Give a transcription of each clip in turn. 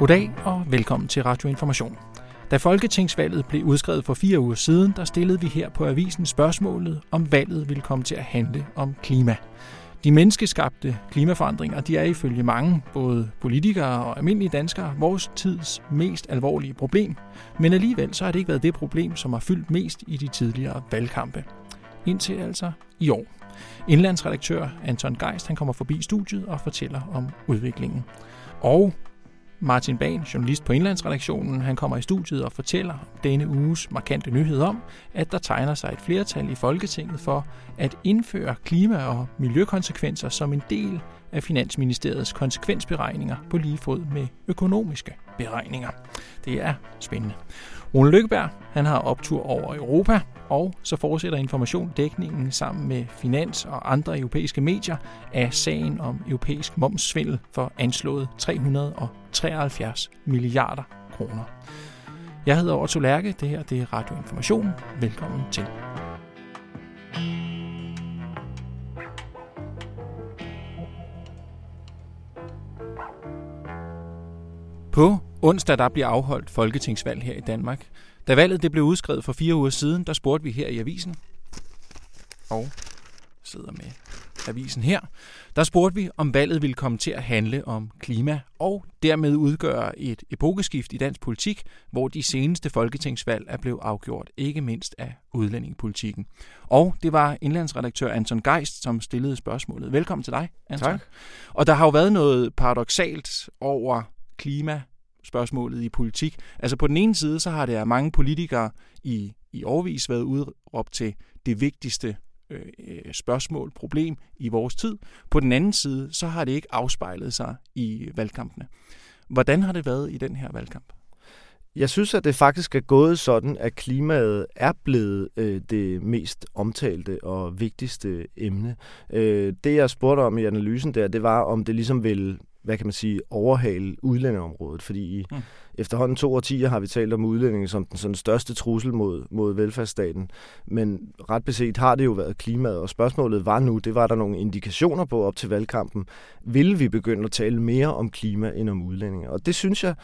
Goddag og velkommen til Radio Information. Da folketingsvalget blev udskrevet for fire uger siden, der stillede vi her på avisen spørgsmålet, om valget ville komme til at handle om klima. De menneskeskabte klimaforandringer, de er ifølge mange, både politikere og almindelige danskere, vores tids mest alvorlige problem. Men alligevel så har det ikke været det problem, som har fyldt mest i de tidligere valgkampe. Indtil altså i år. Indlandsredaktør Anton Geist han kommer forbi studiet og fortæller om udviklingen. Og Martin Bahn, journalist på Indlandsredaktionen, han kommer i studiet og fortæller denne uges markante nyhed om, at der tegner sig et flertal i Folketinget for at indføre klima- og miljøkonsekvenser som en del af Finansministeriets konsekvensberegninger på lige fod med økonomiske beregninger. Det er spændende. Rune Lykkeberg han har optur over Europa, og så fortsætter information dækningen sammen med Finans og andre europæiske medier af sagen om europæisk momssvindel for anslået 373 milliarder kroner. Jeg hedder Otto Lærke, det her det er Radio Information. Velkommen til. På onsdag der bliver afholdt folketingsvalg her i Danmark. Da valget det blev udskrevet for fire uger siden, der spurgte vi her i avisen, og sidder med avisen her, der spurgte vi, om valget ville komme til at handle om klima, og dermed udgøre et epokeskift i dansk politik, hvor de seneste folketingsvalg er blevet afgjort, ikke mindst af udlændingepolitikken. Og det var indlandsredaktør Anton Geist, som stillede spørgsmålet. Velkommen til dig, Anton. Tak. Og der har jo været noget paradoxalt over klima spørgsmålet i politik. Altså på den ene side, så har det mange politikere i, i årvis været udråbt til det vigtigste øh, øh, spørgsmål, problem i vores tid. På den anden side, så har det ikke afspejlet sig i valgkampene. Hvordan har det været i den her valgkamp? Jeg synes, at det faktisk er gået sådan, at klimaet er blevet øh, det mest omtalte og vigtigste emne. Øh, det, jeg spurgte om i analysen der, det var, om det ligesom ville hvad kan man sige, overhale udlændingområdet, fordi i mm. efterhånden to årtier har vi talt om udlændinge som den sådan største trussel mod, mod velfærdsstaten, men ret beset har det jo været klimaet, og spørgsmålet var nu, det var der nogle indikationer på op til valgkampen, vil vi begynde at tale mere om klima end om udlændinge, og det synes jeg,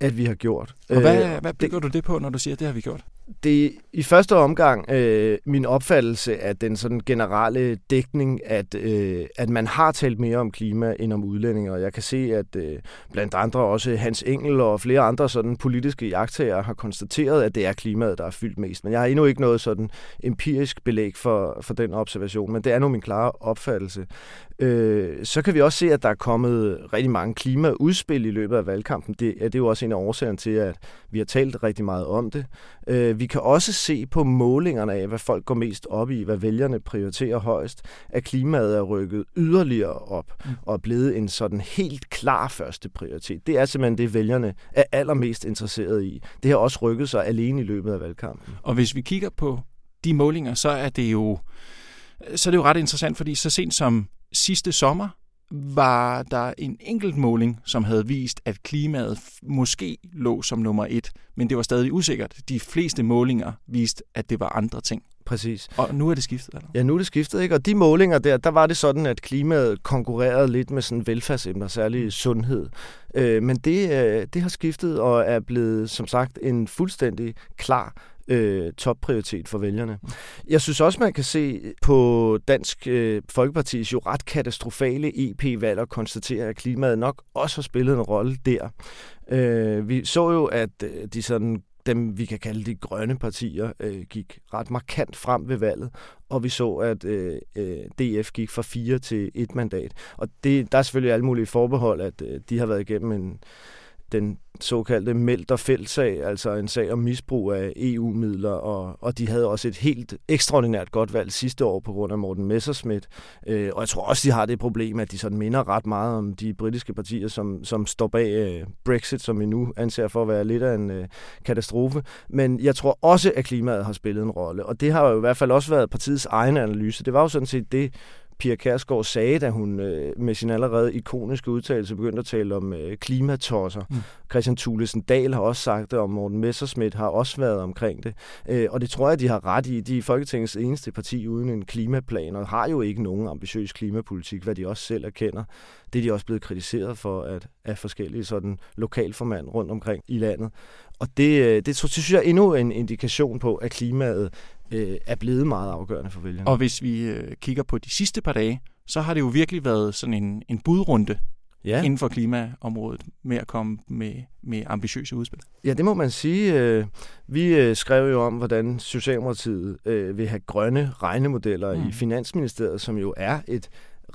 at vi har gjort. Og hvad, øh, hvad bygger det, du det på, når du siger, at det har vi gjort? Det er i første omgang øh, min opfattelse af den sådan generelle dækning, at, øh, at man har talt mere om klima end om udlændinge, og jeg kan se, at øh, blandt andre også Hans Engel og flere andre sådan politiske jagttager har konstateret, at det er klimaet, der er fyldt mest. Men jeg har endnu ikke noget sådan empirisk belæg for, for den observation, men det er nu min klare opfattelse. Øh, så kan vi også se, at der er kommet rigtig mange klimaudspil i løbet af valgkampen. Det, det er jo også en af årsagerne til, at vi har talt rigtig meget om det. Øh, vi kan også se på målingerne af, hvad folk går mest op i, hvad vælgerne prioriterer højst, at klimaet er rykket yderligere op mm. og er blevet en sådan helt klar første prioritet. Det er simpelthen det, vælgerne er allermest interesseret i. Det har også rykket sig alene i løbet af valgkampen. Og hvis vi kigger på de målinger, så er det jo så er det jo ret interessant, fordi så sent som sidste sommer, var der en enkelt måling, som havde vist, at klimaet måske lå som nummer et, men det var stadig usikkert. De fleste målinger viste, at det var andre ting. Præcis. Og nu er det skiftet, eller? Ja, nu er det skiftet, ikke? Og de målinger der, der var det sådan, at klimaet konkurrerede lidt med sådan velfærdsemner, særligt mm. sundhed. Øh, men det, øh, det har skiftet og er blevet, som sagt, en fuldstændig klar øh, topprioritet for vælgerne. Jeg synes også, man kan se på Dansk øh, Folkepartis jo ret katastrofale EP-valg og konstatere, at klimaet nok også har spillet en rolle der. Øh, vi så jo, at øh, de sådan dem, vi kan kalde de grønne partier, øh, gik ret markant frem ved valget, og vi så, at øh, øh DF gik fra fire til et mandat. Og det, der er selvfølgelig alle mulige forbehold, at øh, de har været igennem en, den såkaldte Melter-Fældsag, altså en sag om misbrug af EU-midler, og, og de havde også et helt ekstraordinært godt valg sidste år på grund af Morten Messerschmidt. Øh, og jeg tror også, de har det problem, at de sådan minder ret meget om de britiske partier, som, som står bag øh, Brexit, som vi nu anser for at være lidt af en øh, katastrofe. Men jeg tror også, at klimaet har spillet en rolle, og det har jo i hvert fald også været partiets egen analyse. Det var jo sådan set det, Pia Kærsgaard sagde, da hun øh, med sin allerede ikoniske udtalelse begyndte at tale om øh, klimatosser. Mm. Christian Thulesen Dahl har også sagt det, og Morten Messerschmidt har også været omkring det. Øh, og det tror jeg, de har ret i. De er Folketingets eneste parti uden en klimaplan, og har jo ikke nogen ambitiøs klimapolitik, hvad de også selv erkender. Det er de også blevet kritiseret for at, af forskellige sådan lokalformand rundt omkring i landet. Og det, øh, det, det synes jeg er endnu en indikation på, at klimaet øh, er blevet meget afgørende for vælgerne. Og hvis vi øh, kigger på de sidste par dage, så har det jo virkelig været sådan en, en budrunde ja. inden for klimaområdet med at komme med, med ambitiøse udspil. Ja, det må man sige. Øh, vi øh, skrev jo om, hvordan Socialdemokratiet vil have grønne regnemodeller mm. i Finansministeriet, som jo er et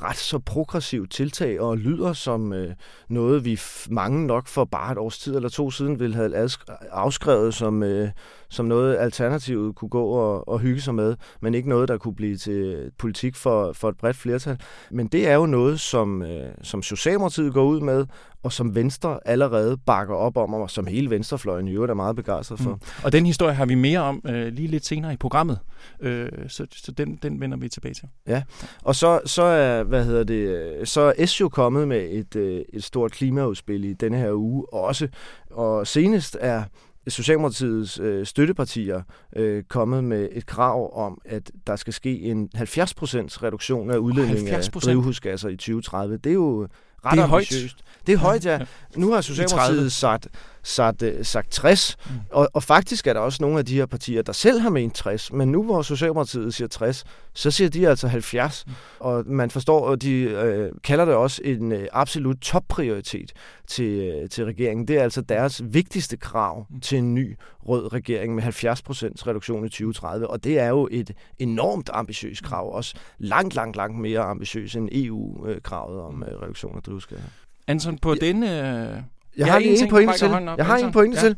ret så progressivt tiltag og lyder som øh, noget, vi mange nok for bare et års tid eller to siden ville have afskrevet som, øh, som noget, alternativet kunne gå og, og hygge sig med, men ikke noget, der kunne blive til politik for, for et bredt flertal. Men det er jo noget, som, øh, som Socialdemokratiet går ud med, og som Venstre allerede bakker op om, og som hele Venstrefløjen i øvrigt er meget begejstret for. Mm. Og den historie har vi mere om øh, lige lidt senere i programmet, øh, så, så den, den vender vi tilbage til. Ja, og så, så er, hvad hedder det, så er S jo kommet med et, øh, et stort klimaudspil i denne her uge også, og senest er Socialdemokratiets øh, støttepartier øh, kommet med et krav om, at der skal ske en 70% reduktion af udledning af drivhusgasser i 2030. Det er jo ret det er ambitiøst. Højt. Det er højt, ja. Nu har Socialdemokratiet sat, sat, uh, sagt 60, mm. og, og faktisk er der også nogle af de her partier, der selv har ment 60, men nu hvor Socialdemokratiet siger 60, så siger de altså 70, mm. og man forstår, at de uh, kalder det også en uh, absolut topprioritet til, uh, til regeringen. Det er altså deres vigtigste krav mm. til en ny rød regering med 70% reduktion i 2030, og det er jo et enormt ambitiøst krav, også langt, langt, langt mere ambitiøst end EU-kravet om uh, reduktion drivhusgasser. Anton, på ja. denne... Øh, jeg har en pointe til. Jeg har en pointe til.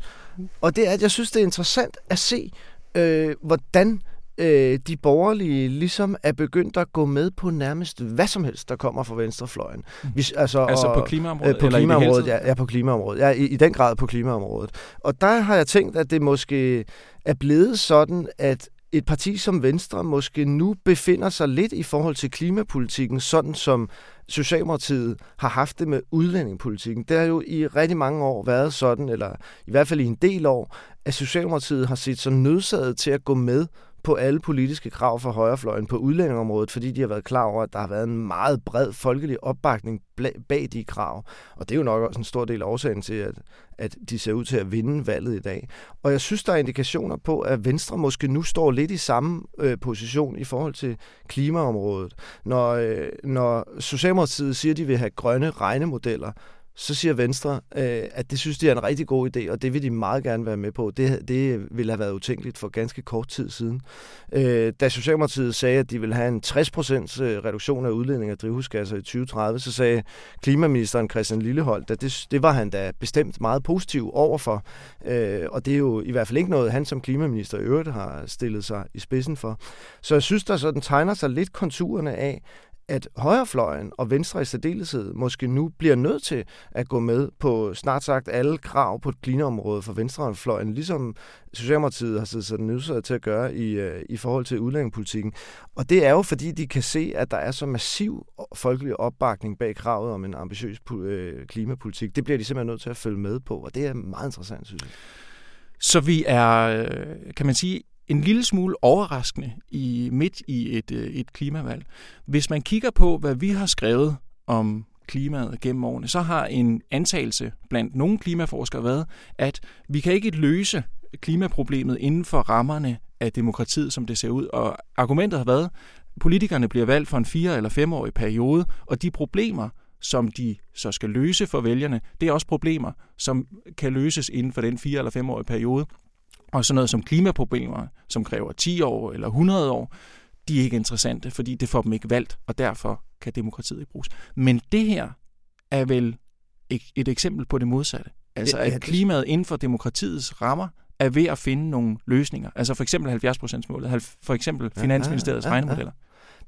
Og det er, at jeg synes, det er interessant at se, øh, hvordan øh, de borgerlige ligesom er begyndt at gå med på nærmest hvad som helst, der kommer fra venstrefløjen. Mm. Hvis, altså, altså og, på klimaområdet? Øh, på klimaområdet, ja, ja, på klimaområdet. Ja, i, i den grad på klimaområdet. Og der har jeg tænkt, at det måske er blevet sådan, at et parti som Venstre måske nu befinder sig lidt i forhold til klimapolitikken, sådan som Socialdemokratiet har haft det med udlændingepolitikken. Det har jo i rigtig mange år været sådan, eller i hvert fald i en del år, at Socialdemokratiet har set sig nødsaget til at gå med på alle politiske krav fra højrefløjen på udlændingområdet, fordi de har været klar over, at der har været en meget bred folkelig opbakning bag de krav. Og det er jo nok også en stor del af årsagen til, at, at de ser ud til at vinde valget i dag. Og jeg synes, der er indikationer på, at Venstre måske nu står lidt i samme øh, position i forhold til klimaområdet. Når, øh, når Socialdemokratiet siger, at de vil have grønne regnemodeller, så siger Venstre, øh, at det synes de er en rigtig god idé, og det vil de meget gerne være med på. Det, det ville have været utænkeligt for ganske kort tid siden. Øh, da Socialdemokratiet sagde, at de ville have en 60% øh, reduktion af udledning af drivhusgasser i 2030, så sagde klimaministeren Christian Lilleholdt, at det, det var han da bestemt meget positiv overfor. Øh, og det er jo i hvert fald ikke noget, han som klimaminister i øvrigt har stillet sig i spidsen for. Så jeg synes, der sådan tegner sig lidt konturerne af, at højrefløjen og Venstre i særdeleshed måske nu bliver nødt til at gå med på snart sagt alle krav på et klimaområde for venstrefløjen, ligesom Socialdemokratiet har siddet sådan nødsaget til at gøre i, øh, i forhold til udlændingepolitikken. Og det er jo fordi, de kan se, at der er så massiv folkelig opbakning bag kravet om en ambitiøs øh, klimapolitik. Det bliver de simpelthen nødt til at følge med på, og det er meget interessant, synes jeg. Så vi er, øh, kan man sige, en lille smule overraskende i midt i et, øh, et klimavalg. Hvis man kigger på, hvad vi har skrevet om klimaet gennem årene, så har en antagelse blandt nogle klimaforskere været, at vi kan ikke løse klimaproblemet inden for rammerne af demokratiet, som det ser ud. Og argumentet har været, at politikerne bliver valgt for en fire- eller femårig periode, og de problemer, som de så skal løse for vælgerne, det er også problemer, som kan løses inden for den fire- eller femårige periode. Og sådan noget som klimaproblemer, som kræver 10 år eller 100 år, de er ikke interessante, fordi det får dem ikke valgt, og derfor kan demokratiet ikke bruges. Men det her er vel et eksempel på det modsatte. Altså at klimaet inden for demokratiets rammer er ved at finde nogle løsninger. Altså for eksempel 70%-målet, for eksempel Finansministeriets ja, ja, ja, regnemodeller.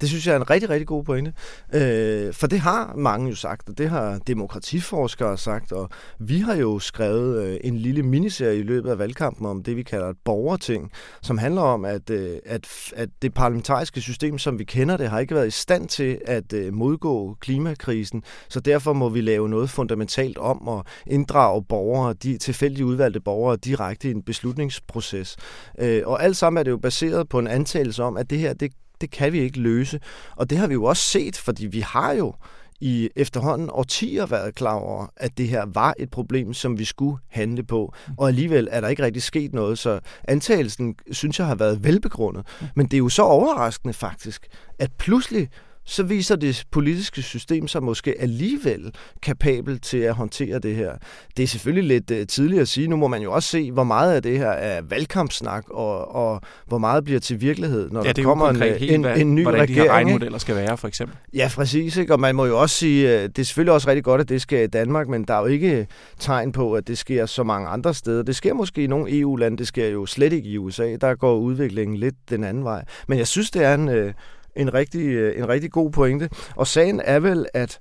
Det synes jeg er en rigtig, rigtig god pointe. Øh, for det har mange jo sagt, og det har demokratiforskere sagt, og vi har jo skrevet øh, en lille miniserie i løbet af valgkampen om det, vi kalder et borgerting, som handler om, at, øh, at, at det parlamentariske system, som vi kender det, har ikke været i stand til at øh, modgå klimakrisen, så derfor må vi lave noget fundamentalt om og inddrage borgere, de tilfældige udvalgte borgere direkte i en beslutningsproces. Øh, og alt sammen er det jo baseret på en antagelse om, at det her, det det kan vi ikke løse. Og det har vi jo også set, fordi vi har jo i efterhånden årtier været klar over, at det her var et problem, som vi skulle handle på. Og alligevel er der ikke rigtig sket noget, så antagelsen synes jeg har været velbegrundet. Men det er jo så overraskende faktisk, at pludselig så viser det politiske system sig måske alligevel kapabel til at håndtere det her. Det er selvfølgelig lidt uh, tidligt at sige. Nu må man jo også se, hvor meget af det her er valgkampsnak, og, og hvor meget bliver til virkelighed, når ja, der kommer en, helt, en, en ny hvordan regering. de her regnemodeller skal være, for eksempel. Ja, præcis. Ikke? Og man må jo også sige, øh, det er selvfølgelig også rigtig godt, at det sker i Danmark, men der er jo ikke tegn på, at det sker så mange andre steder. Det sker måske i nogle EU-lande, det sker jo slet ikke i USA. Der går udviklingen lidt den anden vej. Men jeg synes, det er en... Øh, en rigtig, øh, en rigtig god pointe. Og sagen er vel, at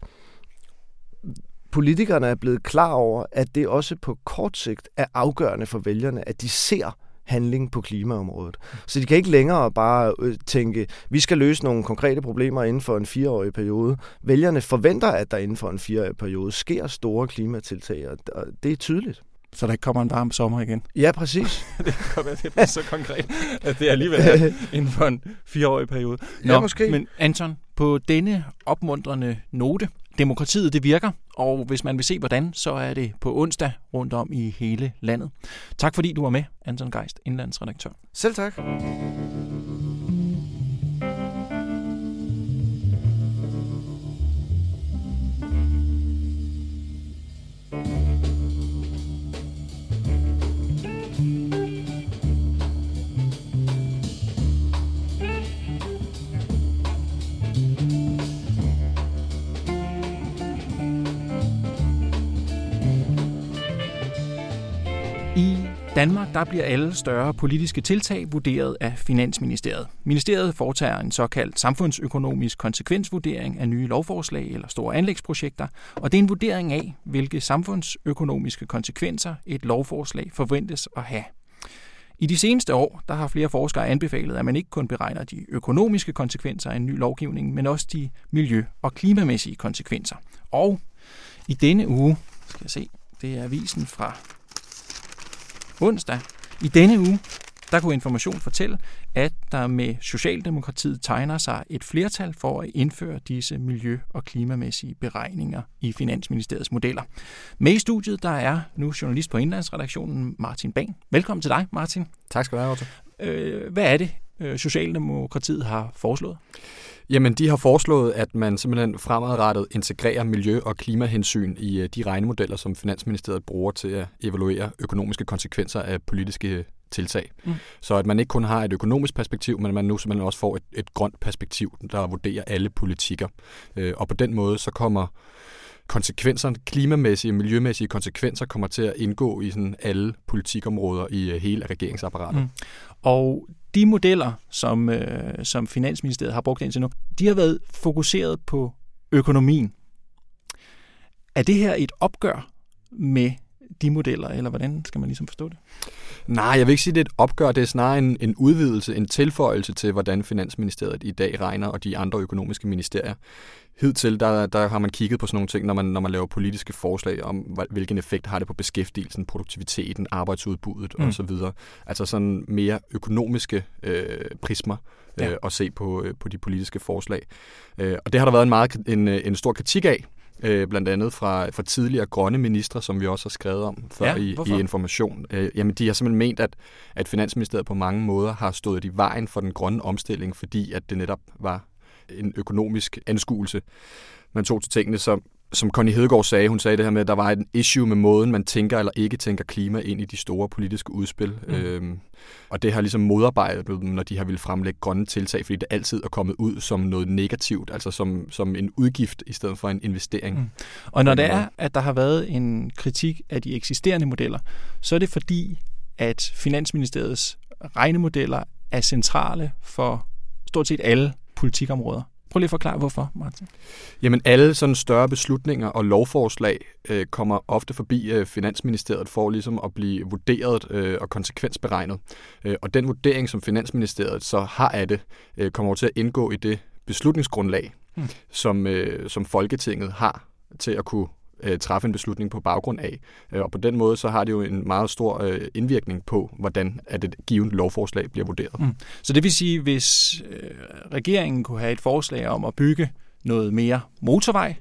politikerne er blevet klar over, at det også på kort sigt er afgørende for vælgerne, at de ser handling på klimaområdet. Så de kan ikke længere bare øh, tænke, vi skal løse nogle konkrete problemer inden for en fireårig periode. Vælgerne forventer, at der inden for en fireårig periode sker store klimatiltag, og det er tydeligt. Så der ikke kommer en varm sommer igen. Ja, præcis. det kan være, det er så konkret, at det er alligevel er inden for en fireårig periode. Nå, ja, måske. Men Anton, på denne opmuntrende note, demokratiet det virker, og hvis man vil se hvordan, så er det på onsdag rundt om i hele landet. Tak fordi du var med, Anton Geist, indlandsredaktør. Selv tak. Danmark der bliver alle større politiske tiltag vurderet af Finansministeriet. Ministeriet foretager en såkaldt samfundsøkonomisk konsekvensvurdering af nye lovforslag eller store anlægsprojekter, og det er en vurdering af, hvilke samfundsøkonomiske konsekvenser et lovforslag forventes at have. I de seneste år der har flere forskere anbefalet, at man ikke kun beregner de økonomiske konsekvenser af en ny lovgivning, men også de miljø- og klimamæssige konsekvenser. Og i denne uge, skal jeg se, det er avisen fra onsdag. I denne uge, der kunne Information fortælle, at der med Socialdemokratiet tegner sig et flertal for at indføre disse miljø- og klimamæssige beregninger i Finansministeriets modeller. Med i studiet, der er nu journalist på indlandsredaktionen Martin Bang. Velkommen til dig, Martin. Tak skal du have, Otto. Øh, hvad er det, øh, Socialdemokratiet har foreslået? Jamen, de har foreslået, at man simpelthen fremadrettet integrerer miljø- og klimahensyn i øh, de regnemodeller, som Finansministeriet bruger til at evaluere økonomiske konsekvenser af politiske tiltag. Mm. Så at man ikke kun har et økonomisk perspektiv, men at man nu simpelthen også får et, et grønt perspektiv, der vurderer alle politikker. Øh, og på den måde så kommer konsekvenserne, klimamæssige og miljømæssige konsekvenser, kommer til at indgå i sådan alle politikområder i øh, hele regeringsapparatet. Mm. Og de modeller, som, øh, som Finansministeriet har brugt indtil nu, de har været fokuseret på økonomien. Er det her et opgør med de modeller, eller hvordan skal man ligesom forstå det? Nej, jeg vil ikke sige, det er et opgør. Det er snarere en, en udvidelse, en tilføjelse til, hvordan Finansministeriet i dag regner, og de andre økonomiske ministerier. Hidtil, der, der har man kigget på sådan nogle ting, når man, når man laver politiske forslag om, hvilken effekt har det på beskæftigelsen, produktiviteten, arbejdsudbuddet mm. osv. Altså sådan mere økonomiske øh, prismer øh, at se på, øh, på de politiske forslag. Øh, og det har der været en, meget, en, en stor kritik af, øh, blandt andet fra, fra tidligere grønne ministre, som vi også har skrevet om før ja, i, i Information. Øh, jamen, de har simpelthen ment, at, at Finansministeriet på mange måder har stået i vejen for den grønne omstilling, fordi at det netop var en økonomisk anskuelse, man tog til tingene, som, som Connie Hedegaard sagde, hun sagde det her med, at der var en issue med måden, man tænker eller ikke tænker klima ind i de store politiske udspil. Mm. Øhm, og det har ligesom modarbejdet dem, når de har ville fremlægge grønne tiltag, fordi det altid er kommet ud som noget negativt, altså som, som en udgift i stedet for en investering. Mm. Og når det er, at der har været en kritik af de eksisterende modeller, så er det fordi, at Finansministeriets regnemodeller er centrale for stort set alle politikområder. Prøv lige at forklare, hvorfor, Martin. Jamen, alle sådan større beslutninger og lovforslag øh, kommer ofte forbi øh, Finansministeriet for ligesom at blive vurderet øh, og konsekvensberegnet. Øh, og den vurdering, som Finansministeriet så har af det, øh, kommer til at indgå i det beslutningsgrundlag, hmm. som, øh, som Folketinget har til at kunne øh, træffe en beslutning på baggrund af. Øh, og på den måde så har det jo en meget stor øh, indvirkning på, hvordan at et givet lovforslag bliver vurderet. Mm. Så det vil sige, hvis øh, regeringen kunne have et forslag om at bygge noget mere motorvej,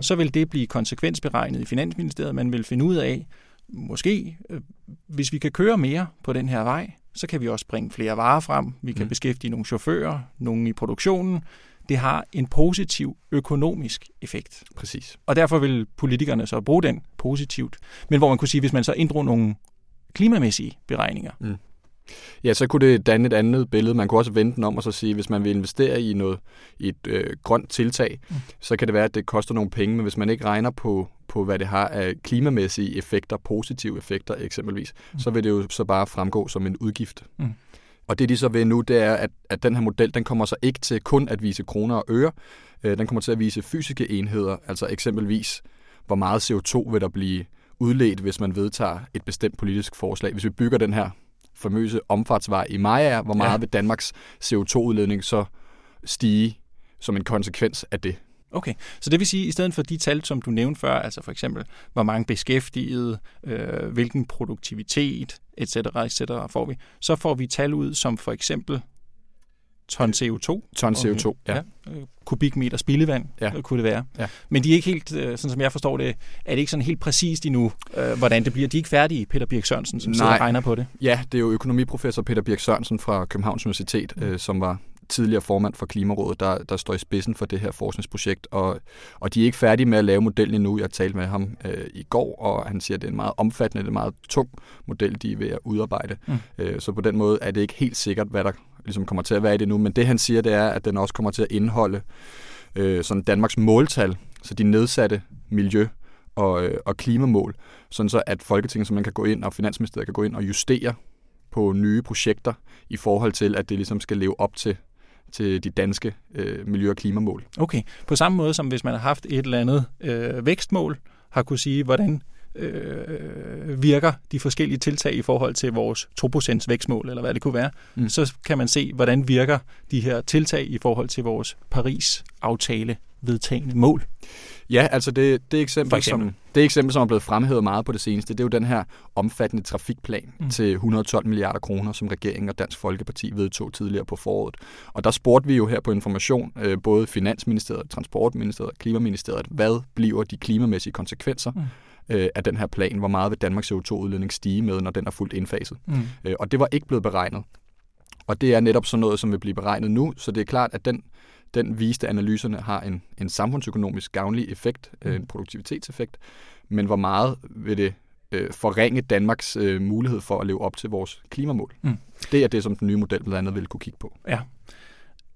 så vil det blive konsekvensberegnet i Finansministeriet. Man vil finde ud af, måske, øh, hvis vi kan køre mere på den her vej, så kan vi også bringe flere varer frem. Vi kan mm. beskæftige nogle chauffører, nogle i produktionen det har en positiv økonomisk effekt. Præcis. Og derfor vil politikerne så bruge den positivt. Men hvor man kunne sige, hvis man så inddrog nogle klimamæssige beregninger, mm. Ja, så kunne det danne et andet billede. Man kunne også vente den om og så sige, hvis man vil investere i noget i et øh, grønt tiltag, mm. så kan det være, at det koster nogle penge, men hvis man ikke regner på, på hvad det har af klimamæssige effekter, positive effekter eksempelvis, mm. så vil det jo så bare fremgå som en udgift. Mm. Og det de så vil nu, det er, at, at den her model, den kommer så ikke til kun at vise kroner og øre. Øh, den kommer til at vise fysiske enheder, altså eksempelvis, hvor meget CO2 vil der blive udledt, hvis man vedtager et bestemt politisk forslag. Hvis vi bygger den her famøse omfartsvej i Maja, hvor meget ja. vil Danmarks CO2-udledning så stige som en konsekvens af det? Okay, så det vil sige, at i stedet for de tal, som du nævnte før, altså for eksempel, hvor mange beskæftigede, øh, hvilken produktivitet, etc., etc., får vi, så får vi tal ud som for eksempel ton CO2. Ton CO2, okay. ja. ja. Øh, kubikmeter spildevand, ja. kunne det være. Ja. Men de er ikke helt, øh, sådan som jeg forstår det, er det ikke sådan helt præcist endnu, øh, hvordan det bliver. De er ikke færdige, Peter Birk Sørensen, som Nej. og regner på det. Ja, det er jo økonomiprofessor Peter Birk Sørensen fra Københavns Universitet, mm. øh, som var tidligere formand for Klimarådet, der, der står i spidsen for det her forskningsprojekt, og, og de er ikke færdige med at lave modellen endnu. Jeg talte med ham øh, i går, og han siger, at det er en meget omfattende, det er en meget tung model, de er ved at udarbejde. Mm. Øh, så på den måde er det ikke helt sikkert, hvad der ligesom kommer til at være i det nu, men det han siger, det er, at den også kommer til at indeholde øh, sådan Danmarks måltal, så de nedsatte miljø- og, øh, og klimamål, sådan så at Folketinget, som man kan gå ind, og Finansministeriet kan gå ind og justere på nye projekter i forhold til, at det ligesom skal leve op til til de danske øh, miljø- og klimamål. Okay, på samme måde som hvis man har haft et eller andet øh, vækstmål, har kunne sige, hvordan øh, virker de forskellige tiltag i forhold til vores 2% vækstmål, eller hvad det kunne være, mm. så kan man se, hvordan virker de her tiltag i forhold til vores Paris-aftale vedtagende mål. Ja, altså det, det, eksempel, eksempel. Som, det eksempel, som er blevet fremhævet meget på det seneste, det er jo den her omfattende trafikplan mm. til 112 milliarder kroner, som regeringen og Dansk Folkeparti vedtog tidligere på foråret. Og der spurgte vi jo her på Information, øh, både Finansministeriet, Transportministeriet og Klimaministeriet, hvad bliver de klimamæssige konsekvenser mm øh, af den her plan, hvor meget vil Danmarks CO2-udledning stige med, når den er fuldt indfaset. Mm. Øh, og det var ikke blevet beregnet. Og det er netop sådan noget, som vil blive beregnet nu, så det er klart, at den den viste, at analyserne har en, en samfundsøkonomisk gavnlig effekt, mm. en produktivitetseffekt, men hvor meget vil det øh, forringe Danmarks øh, mulighed for at leve op til vores klimamål? Mm. Det er det, som den nye model blandt andet vil kunne kigge på. Ja.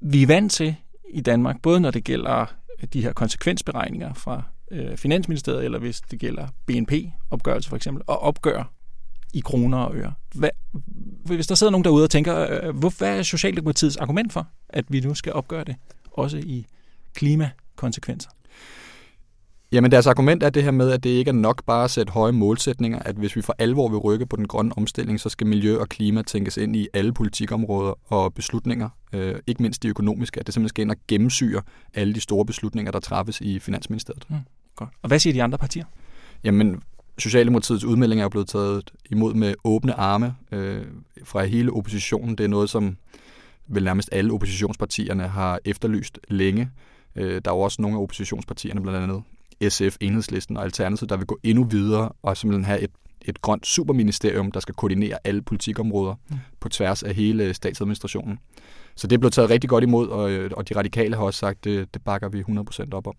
Vi er vant til i Danmark, både når det gælder de her konsekvensberegninger fra øh, Finansministeriet, eller hvis det gælder BNP-opgørelse for eksempel, og opgøre i kroner og øre. Hvad, hvis der sidder nogen derude og tænker, øh, hvor, hvad er Socialdemokratiets argument for, at vi nu skal opgøre det? Også i klimakonsekvenser? Jamen deres argument er det her med, at det ikke er nok bare at sætte høje målsætninger, at hvis vi for alvor vil rykke på den grønne omstilling, så skal miljø og klima tænkes ind i alle politikområder og beslutninger, øh, ikke mindst de økonomiske, at det simpelthen skal ind og gennemsyre alle de store beslutninger, der træffes i Finansministeriet. Mm, godt. Og hvad siger de andre partier? Jamen, Socialdemokratiets udmelding er jo blevet taget imod med åbne arme øh, fra hele oppositionen. Det er noget, som vel nærmest alle oppositionspartierne har efterlyst længe. Øh, der er jo også nogle af oppositionspartierne, blandt andet SF, Enhedslisten og Alternativet, der vil gå endnu videre og simpelthen have et, et grønt superministerium, der skal koordinere alle politikområder mm. på tværs af hele statsadministrationen. Så det blevet taget rigtig godt imod, og, og de radikale har også sagt, det, det bakker vi 100% op om.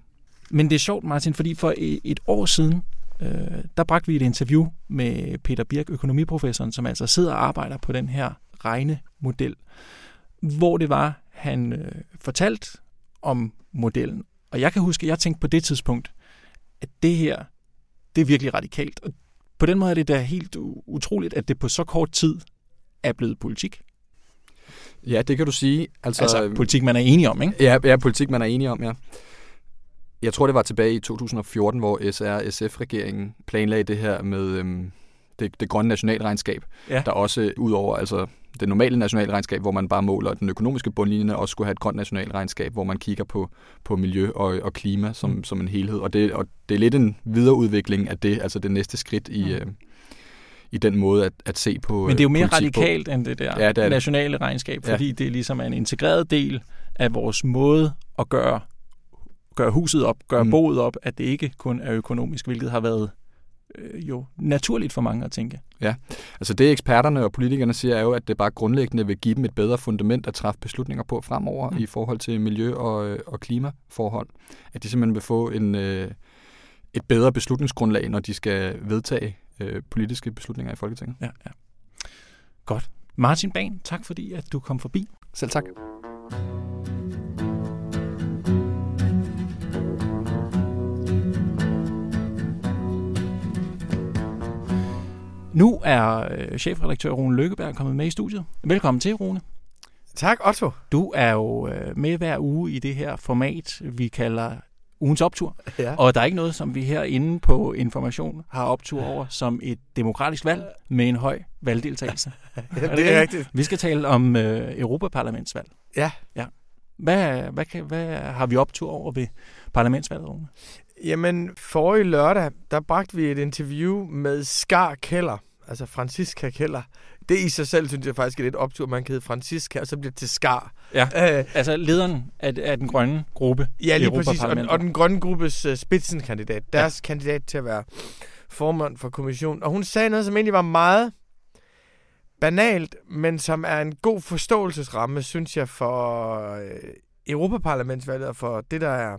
Men det er sjovt, Martin, fordi for et år siden, øh, der bragte vi et interview med Peter Birk, økonomiprofessoren, som altså sidder og arbejder på den her regnemodel hvor det var, han øh, fortalte om modellen. Og jeg kan huske, at jeg tænkte på det tidspunkt, at det her, det er virkelig radikalt. Og på den måde er det da helt utroligt, at det på så kort tid er blevet politik. Ja, det kan du sige. Altså, Altså politik, man er enig om, ikke? Ja, ja, politik, man er enig om, ja. Jeg tror, det var tilbage i 2014, hvor SR-SF-regeringen planlagde det her med øhm, det, det grønne nationalregnskab, Ja. der også udover altså det normale nationalregnskab, hvor man bare måler den økonomiske bundlinje, også skulle have et grønt nationalregnskab, hvor man kigger på, på miljø og, og klima som, mm. som en helhed. Og det, og det er lidt en videreudvikling af det, altså det næste skridt i, Mm. øh, i den måde at, at se på Men det er jo mere øh, på. radikalt end det der Ja, det er nationale regnskab, Ja. fordi det ligesom er en integreret del af vores måde at gøre, gøre huset op, gøre mm. boet op, at det ikke kun er økonomisk, hvilket har været øh, jo naturligt for mange at tænke. Altså det eksperterne og politikerne siger er jo, at det bare grundlæggende vil give dem et bedre fundament at træffe beslutninger på fremover Mm. i forhold til miljø- og, øh, og klimaforhold. At de simpelthen vil få en, øh, et bedre beslutningsgrundlag, når de skal vedtage øh, politiske beslutninger i Folketinget. Ja, ja. Godt. Martin Ban, tak fordi at du kom forbi. Selv tak. Nu er øh, chefredaktør Rune Lykkeberg kommet med i studiet. Velkommen til, Rune. Tak, Otto. Du er jo øh, med hver uge i det her format, vi kalder ugens optur. Ja. Og der er ikke noget, som vi herinde på Information har optur over, som et demokratisk valg med en høj valgdeltagelse. ja det er rigtigt. Vi skal tale om øh, Europaparlamentsvalg. Ja. ja. Hvad, hvad, kan, hvad har vi optur over ved parlamentsvalget, Rune? Jamen, forrige lørdag, der bragte vi et interview med Skar Keller, altså Franziska Keller. Det i sig selv, synes jeg faktisk er lidt optur, man kan hedde Franziska, og så bliver det til Skar. Ja. Øh, Altså lederen af, af den grønne gruppe ja, lige præcis. Og, og den grønne gruppes uh, spidsenkandidat, deres ja. kandidat til at være formand for kommissionen. Og hun sagde noget, som egentlig var meget banalt, men som er en god forståelsesramme, synes jeg, for øh, Europaparlamentsvalget og for det, der er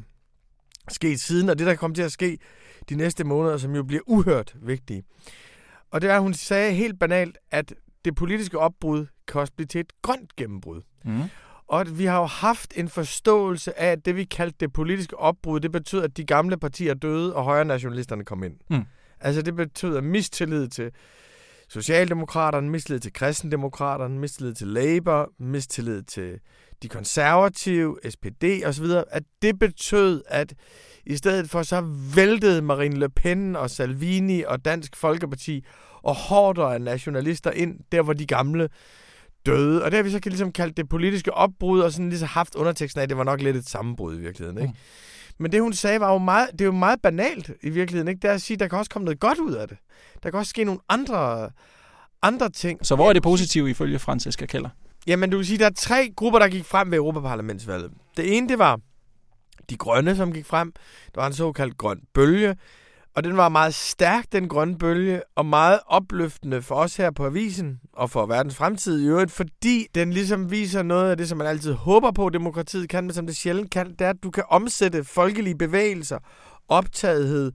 sket siden, og det, der kommer til at ske de næste måneder, som jo bliver uhørt vigtige. Og det er, at hun sagde helt banalt, at det politiske opbrud kan også blive til et grønt gennembrud. Mm. Og at vi har jo haft en forståelse af, at det, vi kaldte det politiske opbrud, det betød, at de gamle partier døde, og højre nationalisterne kom ind. Mm. Altså det betød mistillid til Socialdemokraterne, mistillid til Kristendemokraterne, mistillid til Labour, mistillid til de konservative, SPD osv., at det betød, at i stedet for så væltede Marine Le Pen og Salvini og Dansk Folkeparti og hårder af nationalister ind, der hvor de gamle døde. Og det har vi så ligesom kaldt det politiske opbrud, og sådan ligesom haft underteksten af, at det var nok lidt et sammenbrud i virkeligheden. Ikke? Mm. Men det hun sagde var jo meget, det er jo meget banalt i virkeligheden. Ikke? Det er at sige, der kan også komme noget godt ud af det. Der kan også ske nogle andre, andre ting. Så hvor er det positive ifølge Franciska Keller? Jamen, du kan sige, der er tre grupper, der gik frem ved Europaparlamentsvalget. Det ene, det var de grønne, som gik frem. Der var en såkaldt grøn bølge. Og den var meget stærk, den grønne bølge, og meget opløftende for os her på avisen, og for verdens fremtid i øvrigt, fordi den ligesom viser noget af det, som man altid håber på, demokratiet kan, men som det sjældent kan, det er, at du kan omsætte folkelige bevægelser, optagethed,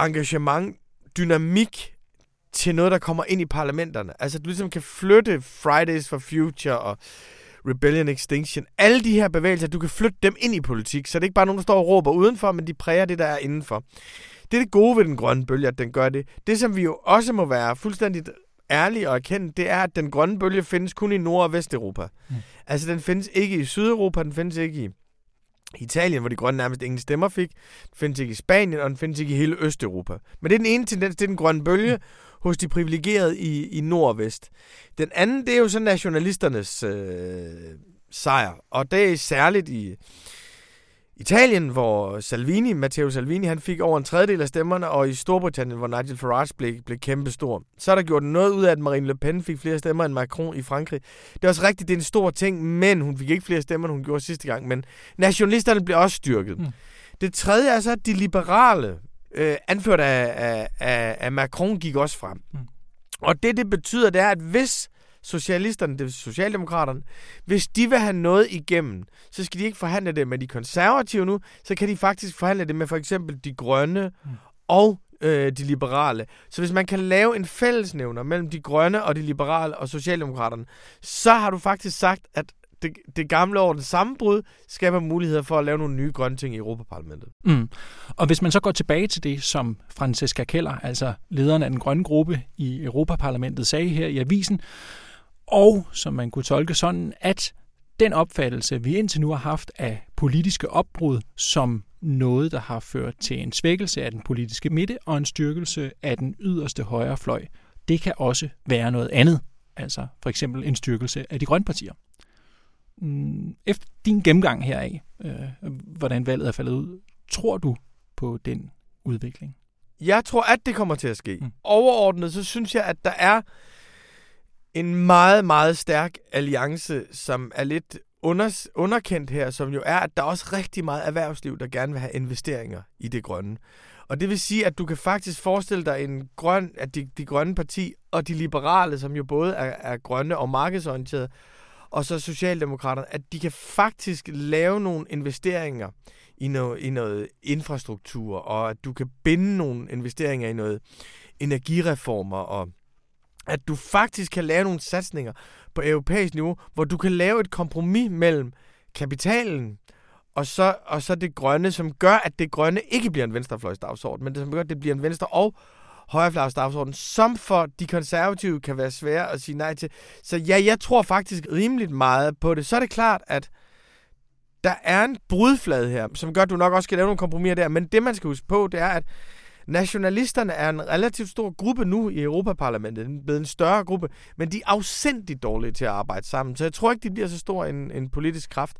engagement, dynamik til noget, der kommer ind i parlamenterne. Altså, du ligesom kan flytte Fridays for Future og Rebellion Extinction, alle de her bevægelser, du kan flytte dem ind i politik, så det er ikke bare nogen, der står og råber udenfor, men de præger det, der er indenfor. Det er det gode ved den grønne bølge, at den gør det. Det, som vi jo også må være fuldstændig ærlige og erkende, det er, at den grønne bølge findes kun i Nord- og Vesteuropa. Mm. Altså, den findes ikke i Sydeuropa, den findes ikke i Italien, hvor de grønne nærmest ingen stemmer fik. Den findes ikke i Spanien, og den findes ikke i hele Østeuropa. Men det er den ene tendens, det er den grønne bølge mm. hos de privilegerede i, i nord og vest. Den anden, det er jo så nationalisternes øh, sejr, og det er særligt i Italien, hvor Salvini, Matteo Salvini, han fik over en tredjedel af stemmerne, og i Storbritannien, hvor Nigel Farage blev, blev kæmpestor. Så er der gjort noget ud af, at Marine Le Pen fik flere stemmer end Macron i Frankrig. Det er også rigtigt, det er en stor ting, men hun fik ikke flere stemmer, end hun gjorde sidste gang. Men nationalisterne blev også styrket. Mm. Det tredje er så, at de liberale, øh, anført af, af, af, af Macron, gik også frem. Mm. Og det, det betyder, det er, at hvis socialisterne, det vil Socialdemokraterne, hvis de vil have noget igennem, så skal de ikke forhandle det med de konservative nu, så kan de faktisk forhandle det med for eksempel de grønne mm. og øh, de liberale. Så hvis man kan lave en fællesnævner mellem de grønne og de liberale og Socialdemokraterne, så har du faktisk sagt, at det, det gamle år, det sammenbrud, skaber muligheder for at lave nogle nye grønne ting i Europaparlamentet. Mm. Og hvis man så går tilbage til det, som Francesca Keller, altså lederen af den grønne gruppe i Europaparlamentet, sagde her i avisen, Og som man kunne tolke sådan, at den opfattelse, vi indtil nu har haft af politiske opbrud som noget, der har ført til en svækkelse af den politiske midte og en styrkelse af den yderste højre fløj, det kan også være noget andet. Altså for eksempel en styrkelse af de grønne partier. Mm, efter din gennemgang heraf, øh, hvordan valget er faldet ud, tror du på den udvikling? Jeg tror, at det kommer til at ske. Mm. Overordnet, så synes jeg, at der er en meget, meget stærk alliance, som er lidt under, underkendt her, som jo er, at der er også rigtig meget erhvervsliv, der gerne vil have investeringer i det grønne. Og det vil sige, at du kan faktisk forestille dig en grøn, at de, de grønne parti og de liberale, som jo både er, er grønne og markedsorienterede, og så Socialdemokraterne, at de kan faktisk lave nogle investeringer i noget, i noget infrastruktur, og at du kan binde nogle investeringer i noget energireformer, og at du faktisk kan lave nogle satsninger på europæisk niveau, hvor du kan lave et kompromis mellem kapitalen og så, og så det grønne, som gør, at det grønne ikke bliver en venstrefløjsdagsorden, men det som gør, at det bliver en venstre- og højrefløjsdagsorden, som for de konservative kan være svære at sige nej til. Så ja, jeg tror faktisk rimeligt meget på det. Så er det klart, at der er en brudflade her, som gør, at du nok også skal lave nogle kompromiser der. Men det, man skal huske på, det er, at nationalisterne er en relativt stor gruppe nu i Europaparlamentet. Den er blevet en større gruppe, men de er afsindigt dårlige til at arbejde sammen. Så jeg tror ikke, de bliver så stor en, en politisk kraft.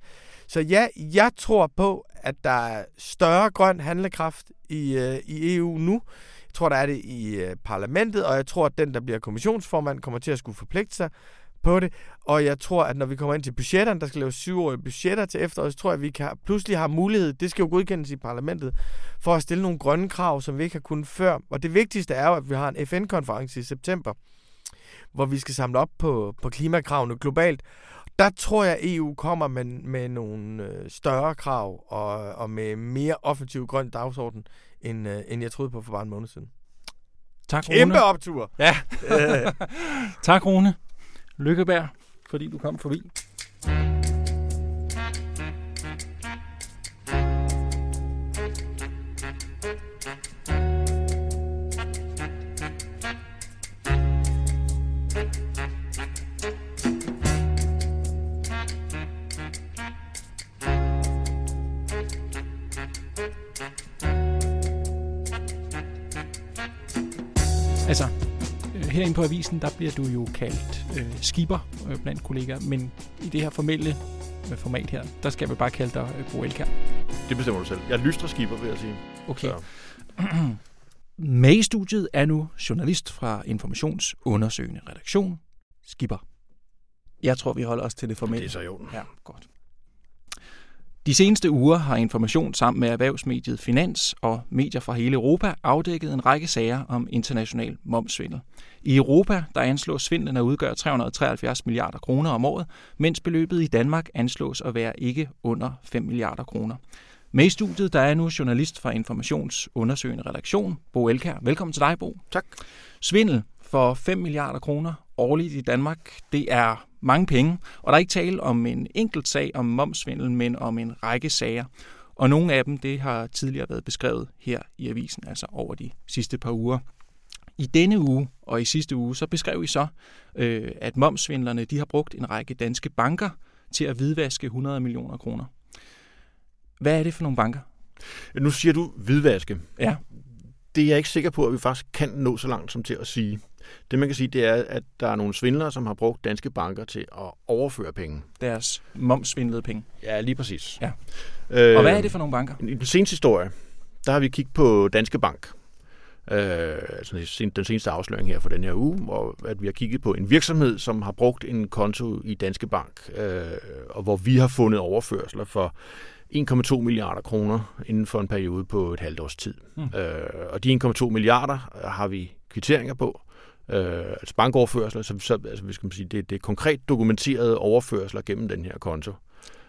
Så ja, jeg tror på, at der er større grøn handlekraft i, øh, i EU nu. Jeg tror, der er det i øh, parlamentet, og jeg tror, at den, der bliver kommissionsformand, kommer til at skulle forpligte sig på det. Og jeg tror, at når vi kommer ind til budgetterne, der skal laves syvårige budgetter til efteråret, så tror jeg, at vi kan, pludselig har mulighed, det skal jo godkendes i parlamentet, for at stille nogle grønne krav, som vi ikke har kunnet før. Og det vigtigste er jo, at vi har en FN-konference i september, hvor vi skal samle op på, på klimakravene globalt. Der tror jeg, at EU kommer med, med nogle øh, større krav og, og med mere offensiv grøn dagsorden, end, øh, end jeg troede på for bare en måned siden. Tak, Rune. Kæmpe optur! Ja. tak, Rune. Lykkeberg, fordi du kom forbi. Herinde på avisen, der bliver du jo kaldt øh, skipper øh, blandt kollegaer, men i det her formelle øh, format her, der skal vi bare kalde dig øh, Bo Elkær. Det bestemmer du selv. Jeg er lystre skipper, vil jeg sige. Okay. Så. Med i studiet er nu journalist fra Informations undersøgende redaktion, Skipper. Jeg tror, vi holder os til det formelle. Det er så orden. Ja, godt. De seneste uger har Information sammen med erhvervsmediet Finans og medier fra hele Europa afdækket en række sager om international momsvindel. I Europa der anslås svindlen at udgøre 373 milliarder kroner om året, mens beløbet i Danmark anslås at være ikke under 5 milliarder kroner. Med i studiet der er nu journalist fra Informations undersøgende redaktion, Bo Elkær. Velkommen til dig, Bo. Tak. Svindel for 5 milliarder kroner årligt i Danmark, det er mange penge, og der er ikke tale om en enkelt sag om momsvindel, men om en række sager. Og nogle af dem, det har tidligere været beskrevet her i avisen, altså over de sidste par uger. I denne uge og i sidste uge, så beskrev I så, øh, at momsvindlerne de har brugt en række danske banker til at hvidvaske 100 millioner kroner. Hvad er det for nogle banker? Nu siger du hvidvaske. Ja. Det er jeg ikke sikker på, at vi faktisk kan nå så langt som til at sige. Det man kan sige, det er, at der er nogle svindlere, som har brugt danske banker til at overføre penge. Deres momsvindlede penge. Ja, lige præcis. Ja. Øh, Og hvad er det for nogle banker? I den seneste historie, der har vi kigget på Danske Bank. Øh, altså den seneste afsløring her for den her uge, hvor at vi har kigget på en virksomhed, som har brugt en konto i Danske Bank, øh, og hvor vi har fundet overførsler for 1,2 milliarder kroner inden for en periode på et halvt års tid. Mm. Øh, og de 1,2 milliarder har vi kvitteringer på, øh, altså bankoverførsler, så, så altså, skal sige, det, det er konkret dokumenterede overførsler gennem den her konto.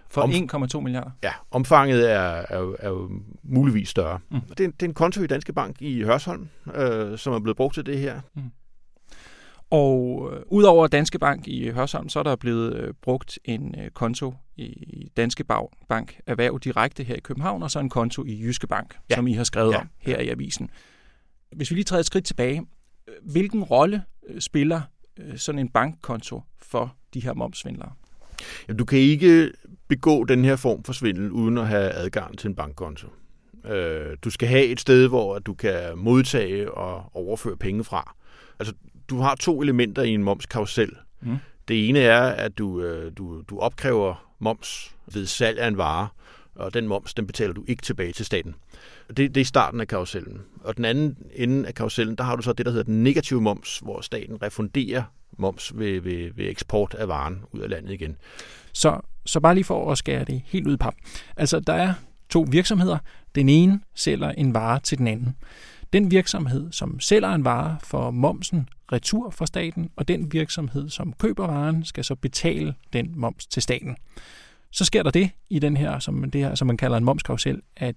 For Om- 1,2 milliarder. Ja, omfanget er, er, jo- er jo muligvis større. Mm. Mm. Det, er, en- det er en konto i Danske Bank i Hørsholm, øh, som er blevet brugt til det her. Og øh, udover Danske Bank i Hørsholm, så er der blevet øh, brugt en øh, konto i Danske Bank Erhverv direkte her i København, og så en konto i Jyske Bank, ja. Som I har skrevet ja. Om her i avisen. Hvis vi lige træder et skridt tilbage, hvilken rolle øh, spiller øh, sådan en bankkonto for de her momsvindlere? Jamen, du kan ikke begå den her form for svindel uden at have adgang til en bankkonto. Øh, du skal have et sted, hvor du kan modtage og overføre penge fra. Altså, du har to elementer i en momskarusel. Mm. Det ene er, at du, du, du opkræver moms ved salg af en vare, og den moms, den betaler du ikke tilbage til staten. Det, det er starten af karusellen. Og den anden ende af karusellen, der har du så det, der hedder den negative moms, hvor staten refunderer moms ved, ved, ved eksport af varen ud af landet igen. Så, så bare lige for at skære det helt ud i pap. Altså, der er to virksomheder. Den ene sælger en vare til den anden. Den virksomhed, som sælger en vare, får momsen retur fra staten, og den virksomhed, som køber varen, skal så betale den moms til staten. Så sker der det i den her, som, det her, som man kalder en momskarusel, at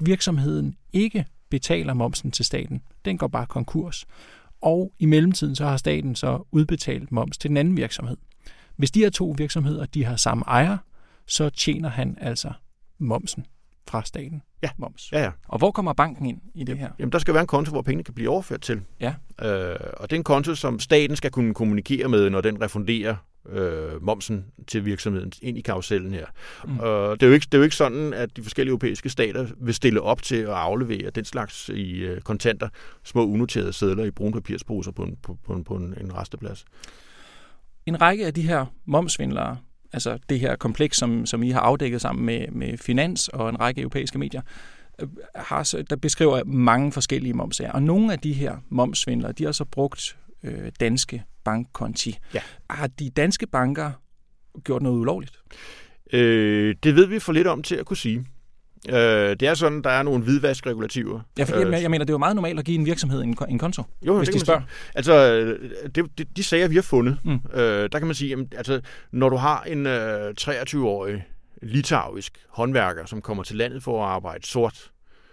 virksomheden ikke betaler momsen til staten. Den går bare konkurs. Og i mellemtiden så har staten så udbetalt moms til den anden virksomhed. Hvis de her to virksomheder de har samme ejer, så tjener han altså momsen fra staten. Ja. Moms. Ja, ja. Og hvor kommer banken ind i det her? Jamen, der skal være en konto, hvor pengene kan blive overført til. Ja. Øh, og det er en konto, som staten skal kunne kommunikere med, når den refunderer øh, momsen til virksomheden ind i karusellen her. Mm. Og det er, jo ikke, det er jo ikke sådan, at de forskellige europæiske stater vil stille op til at aflevere den slags i øh, kontanter, små unoterede sædler i brune papirsposer på en, på, på, en, på en, en resteplads. En række af de her momsvindlere, altså det her kompleks, som, som I har afdækket sammen med, med Finans og en række europæiske medier, øh, har, der beskriver mange forskellige momsager. Og nogle af de her momsvindlere, de har så brugt øh, danske bankkonti. Ja. Har de danske banker gjort noget ulovligt? Øh, det ved vi for lidt om til at kunne sige. Øh, det er sådan, der er nogle hvidvaskregulativer. Ja, for øh, jeg mener, det er jo meget normalt at give en virksomhed en, en konto, jo, hvis det de spørger. Altså, det, det, de sager, vi har fundet, mm. øh, der kan man sige, jamen, altså, når du har en øh, 23-årig litauisk håndværker, som kommer til landet for at arbejde sort,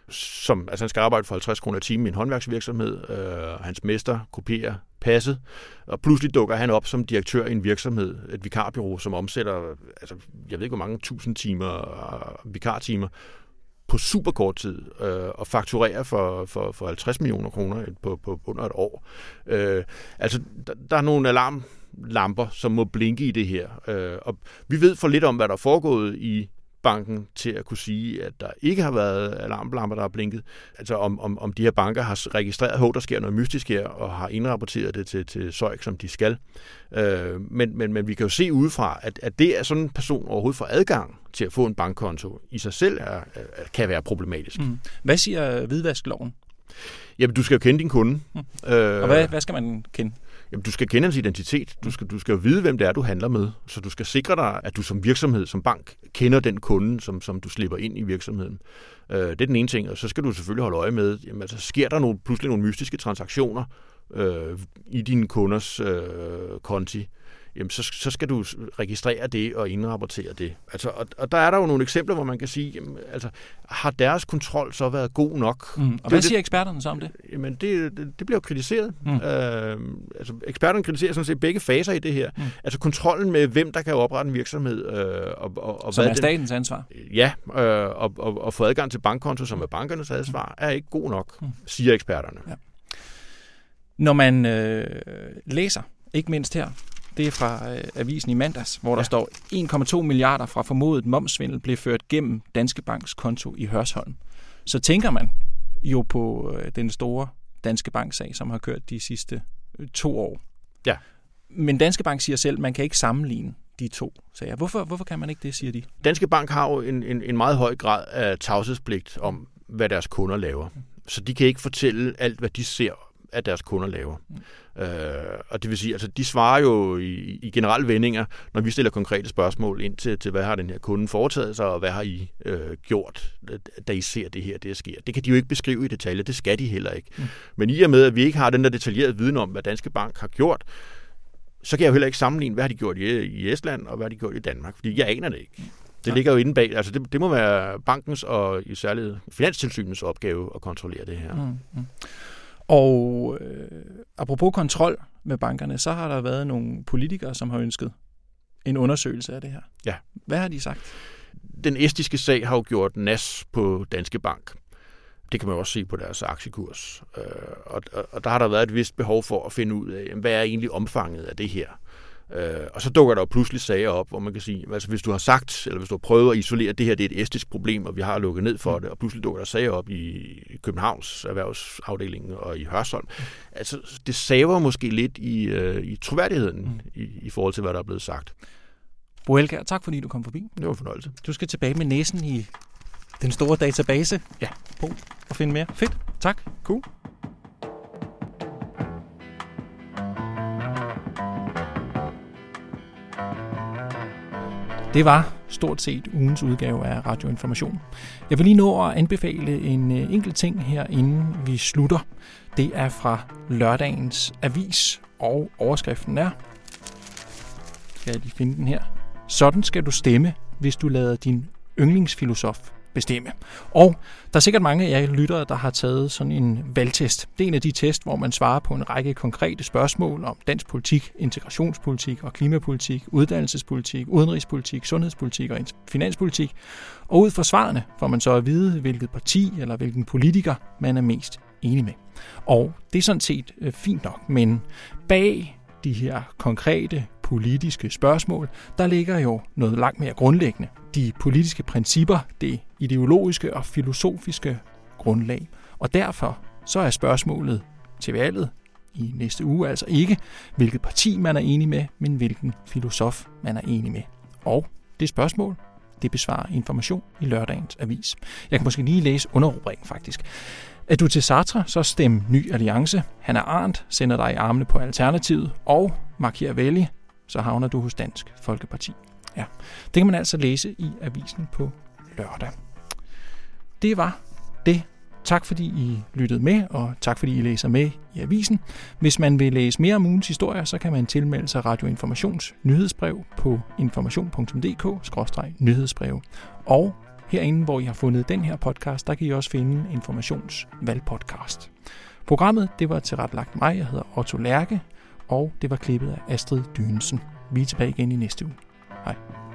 som, altså han skal arbejde for 50 kroner i timen i en håndværksvirksomhed. Øh, hans mester kopierer passet, og pludselig dukker han op som direktør i en virksomhed, et vikarbyrå, som omsætter, altså, jeg ved ikke hvor mange tusind timer, øh, vikartimer, på super kort tid øh, og fakturerer for, for, for 50 millioner kroner på, på under et år. Øh, altså, der, der er nogle alarmlamper, som må blinke i det her. Øh, og vi ved for lidt om, hvad der er foregået i banken til at kunne sige, at der ikke har været alarmlamper, der har blinket. Altså om, om, om de her banker har registreret, at der sker noget mystisk her, og har indrapporteret det til, til SØIK, som de skal. Øh, men, men, men vi kan jo se udefra, at, at det, at sådan en person overhovedet får adgang til at få en bankkonto, i sig selv er, er, kan være problematisk. Mm. Hvad siger hvidvaskloven? Jamen, du skal jo kende din kunde. Mm. Øh, og hvad, hvad skal man kende? Jamen, du skal kende hans identitet. Du skal, du skal jo vide, hvem det er, du handler med. Så du skal sikre dig, at du som virksomhed, som bank, kender den kunde, som, som du slipper ind i virksomheden. Øh, det er den ene ting. Og så skal du selvfølgelig holde øje med, jamen, altså, sker der nogle, pludselig nogle mystiske transaktioner øh, i dine kunders øh, konti? Jamen så, så skal du registrere det og indrapportere det. Altså, og, og der er der jo nogle eksempler, hvor man kan sige, jamen, altså, har deres kontrol så været god nok? Mm. Og det, hvad siger det, eksperterne så om det? Jamen, det, det, det bliver jo kritiseret. Mm. Øh, altså, eksperterne kritiserer sådan set begge faser i det her. Mm. Altså kontrollen med, hvem der kan oprette en virksomhed. Øh, og, og, og som hvad er statens ansvar? Ja, øh, og, og, og få adgang til bankkonto, som er bankernes ansvar, mm. er ikke god nok, mm. siger eksperterne. Ja. Når man øh, læser, ikke mindst her, det er fra øh, avisen i mandags, hvor der ja. står 1,2 milliarder fra formodet momsvindel blev ført gennem Danske Banks konto i Hørsholm. Så tænker man jo på øh, den store Danske Bank-sag, som har kørt de sidste øh, to år. Ja. Men Danske Bank siger selv, at man kan ikke sammenligne de to sager. Hvorfor, hvorfor kan man ikke det, siger de? Danske Bank har jo en, en, en meget høj grad af tavshedspligt om, hvad deres kunder laver. Så de kan ikke fortælle alt, hvad de ser at deres kunder laver. Mm. Øh, og det vil sige, altså de svarer jo i, i generelle vendinger, når vi stiller konkrete spørgsmål ind til, til, hvad har den her kunde foretaget sig, og hvad har I øh, gjort, da I ser det her, det sker. Det kan de jo ikke beskrive i detaljer, det skal de heller ikke. Mm. Men i og med, at vi ikke har den der detaljerede viden om, hvad Danske Bank har gjort, så kan jeg jo heller ikke sammenligne, hvad har de gjort i, i Estland, og hvad har de gjort i Danmark, fordi jeg aner det ikke. Det ligger jo inde bag. Altså det, det må være bankens og i særligt finanstilsynets opgave at kontrollere det her. Mm, mm. Og øh, apropos kontrol med bankerne, så har der været nogle politikere, som har ønsket en undersøgelse af det her. Ja. Hvad har de sagt? Den estiske sag har jo gjort nas på Danske Bank. Det kan man også se på deres aktiekurs. Øh, og, der har der været et vist behov for at finde ud af, hvad er egentlig omfanget af det her. Øh, og så dukker der jo pludselig sager op, hvor man kan sige, altså hvis du har sagt, eller hvis du har prøvet at isolere, at det her det er et æstetisk problem, og vi har lukket ned for det, og pludselig dukker der sager op i Københavns erhvervsafdeling og i Hørsholm. Altså, det saver måske lidt i, øh, i troværdigheden mm. i, i forhold til, hvad der er blevet sagt. Bo Elkær, tak fordi du kom forbi. Det var en fornøjelse. Du skal tilbage med næsen i den store database. Ja, Bo, og finde mere. Fedt. Tak. Cool. Det var stort set ugens udgave af Radioinformation. Jeg vil lige nå at anbefale en øh, enkelt ting her, inden vi slutter. Det er fra lørdagens avis, og overskriften er... Skal jeg lige finde den her? Sådan skal du stemme, hvis du lader din yndlingsfilosof bestemme. Og der er sikkert mange af jer lyttere, der har taget sådan en valgtest. Det er en af de test, hvor man svarer på en række konkrete spørgsmål om dansk politik, integrationspolitik og klimapolitik, uddannelsespolitik, udenrigspolitik, sundhedspolitik og finanspolitik. Og ud fra svarene får man så at vide, hvilket parti eller hvilken politiker man er mest enig med. Og det er sådan set øh, fint nok, men bag de her konkrete politiske spørgsmål, der ligger jo noget langt mere grundlæggende. De politiske principper, det ideologiske og filosofiske grundlag. Og derfor så er spørgsmålet til valget i næste uge altså ikke, hvilket parti man er enig med, men hvilken filosof man er enig med. Og det spørgsmål, det besvarer information i lørdagens avis. Jeg kan måske lige læse underrubrikken faktisk. Er du til Sartre, så stem Ny Alliance. Han er Arndt, sender dig i armene på Alternativet. Og Machiavelli, så havner du hos Dansk Folkeparti. Ja, det kan man altså læse i avisen på lørdag. Det var det. Tak fordi I lyttede med, og tak fordi I læser med i avisen. Hvis man vil læse mere om ugens historie, så kan man tilmelde sig Radio Informations nyhedsbrev på information.dk-nyhedsbrev. Og herinde, hvor I har fundet den her podcast, der kan I også finde Informations valgpodcast. Programmet det var tilrettelagt mig, jeg hedder Otto Lærke, og det var klippet af Astrid Dynesen. Vi er tilbage igen i næste uge. Bye.